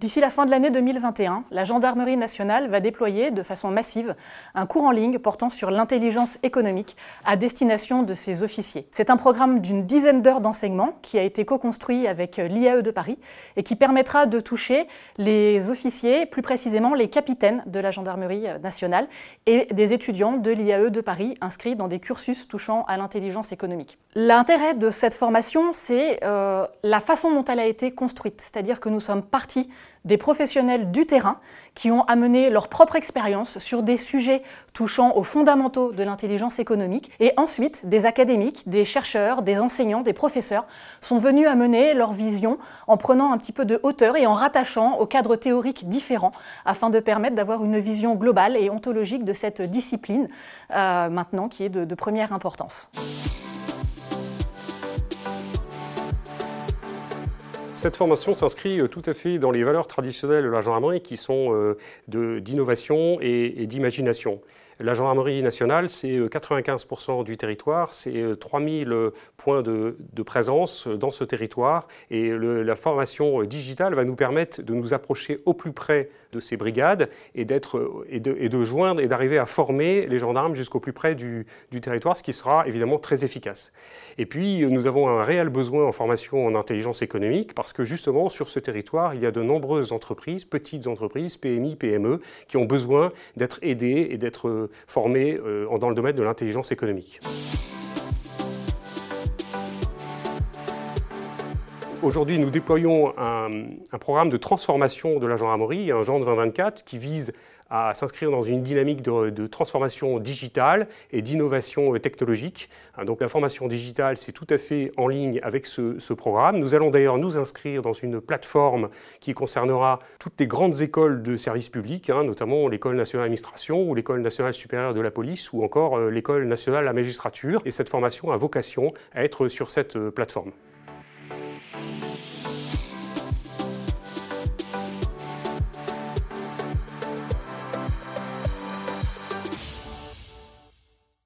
D'ici la fin de l'année 2021, la Gendarmerie nationale va déployer de façon massive un cours en ligne portant sur l'intelligence économique à destination de ses officiers. C'est un programme d'une dizaine d'heures d'enseignement qui a été co-construit avec l'IAE de Paris et qui permettra de toucher les officiers, plus précisément les capitaines de la Gendarmerie nationale et des étudiants de l'IAE de Paris inscrits dans des cursus touchant à l'intelligence économique. L'intérêt de cette formation, c'est euh, la façon dont elle a été construite, c'est-à-dire que nous sommes partis des professionnels du terrain qui ont amené leur propre expérience sur des sujets touchant aux fondamentaux de l'intelligence économique. Et ensuite, des académiques, des chercheurs, des enseignants, des professeurs sont venus amener leur vision en prenant un petit peu de hauteur et en rattachant aux cadres théoriques différents afin de permettre d'avoir une vision globale et ontologique de cette discipline euh, maintenant qui est de, de première importance. Cette formation s'inscrit euh, tout à fait dans les valeurs traditionnelles de la gendarmerie qui sont euh, d'innovation et, et d'imagination. La gendarmerie nationale, c'est 95% euh, du territoire, c'est 3000 euh, points de, présence dans ce territoire et la formation digitale va nous permettre de nous approcher au plus près de ces brigades et, et, de, joindre et d'arriver à former les gendarmes jusqu'au plus près du, territoire, ce qui sera évidemment très efficace. Et puis, nous avons un réel besoin en formation en intelligence économique parce que justement, sur ce territoire, il y a de nombreuses entreprises, petites entreprises, PMI, PME, qui ont besoin d'être aidées et d'être formés euh, dans le domaine de l'intelligence économique. Aujourd'hui, nous déployons un, programme de transformation de la gendarmerie, un genre 2024, qui vise à s'inscrire dans une dynamique de, transformation digitale et d'innovation technologique. Hein, donc la formation digitale, c'est tout à fait en ligne avec ce, programme. Nous allons d'ailleurs nous inscrire dans une plateforme qui concernera toutes les grandes écoles de services publics, hein, notamment l'École nationale d'administration ou l'École nationale supérieure de la police ou encore euh, l'École nationale de la magistrature. Et cette formation a vocation à être sur cette euh, plateforme.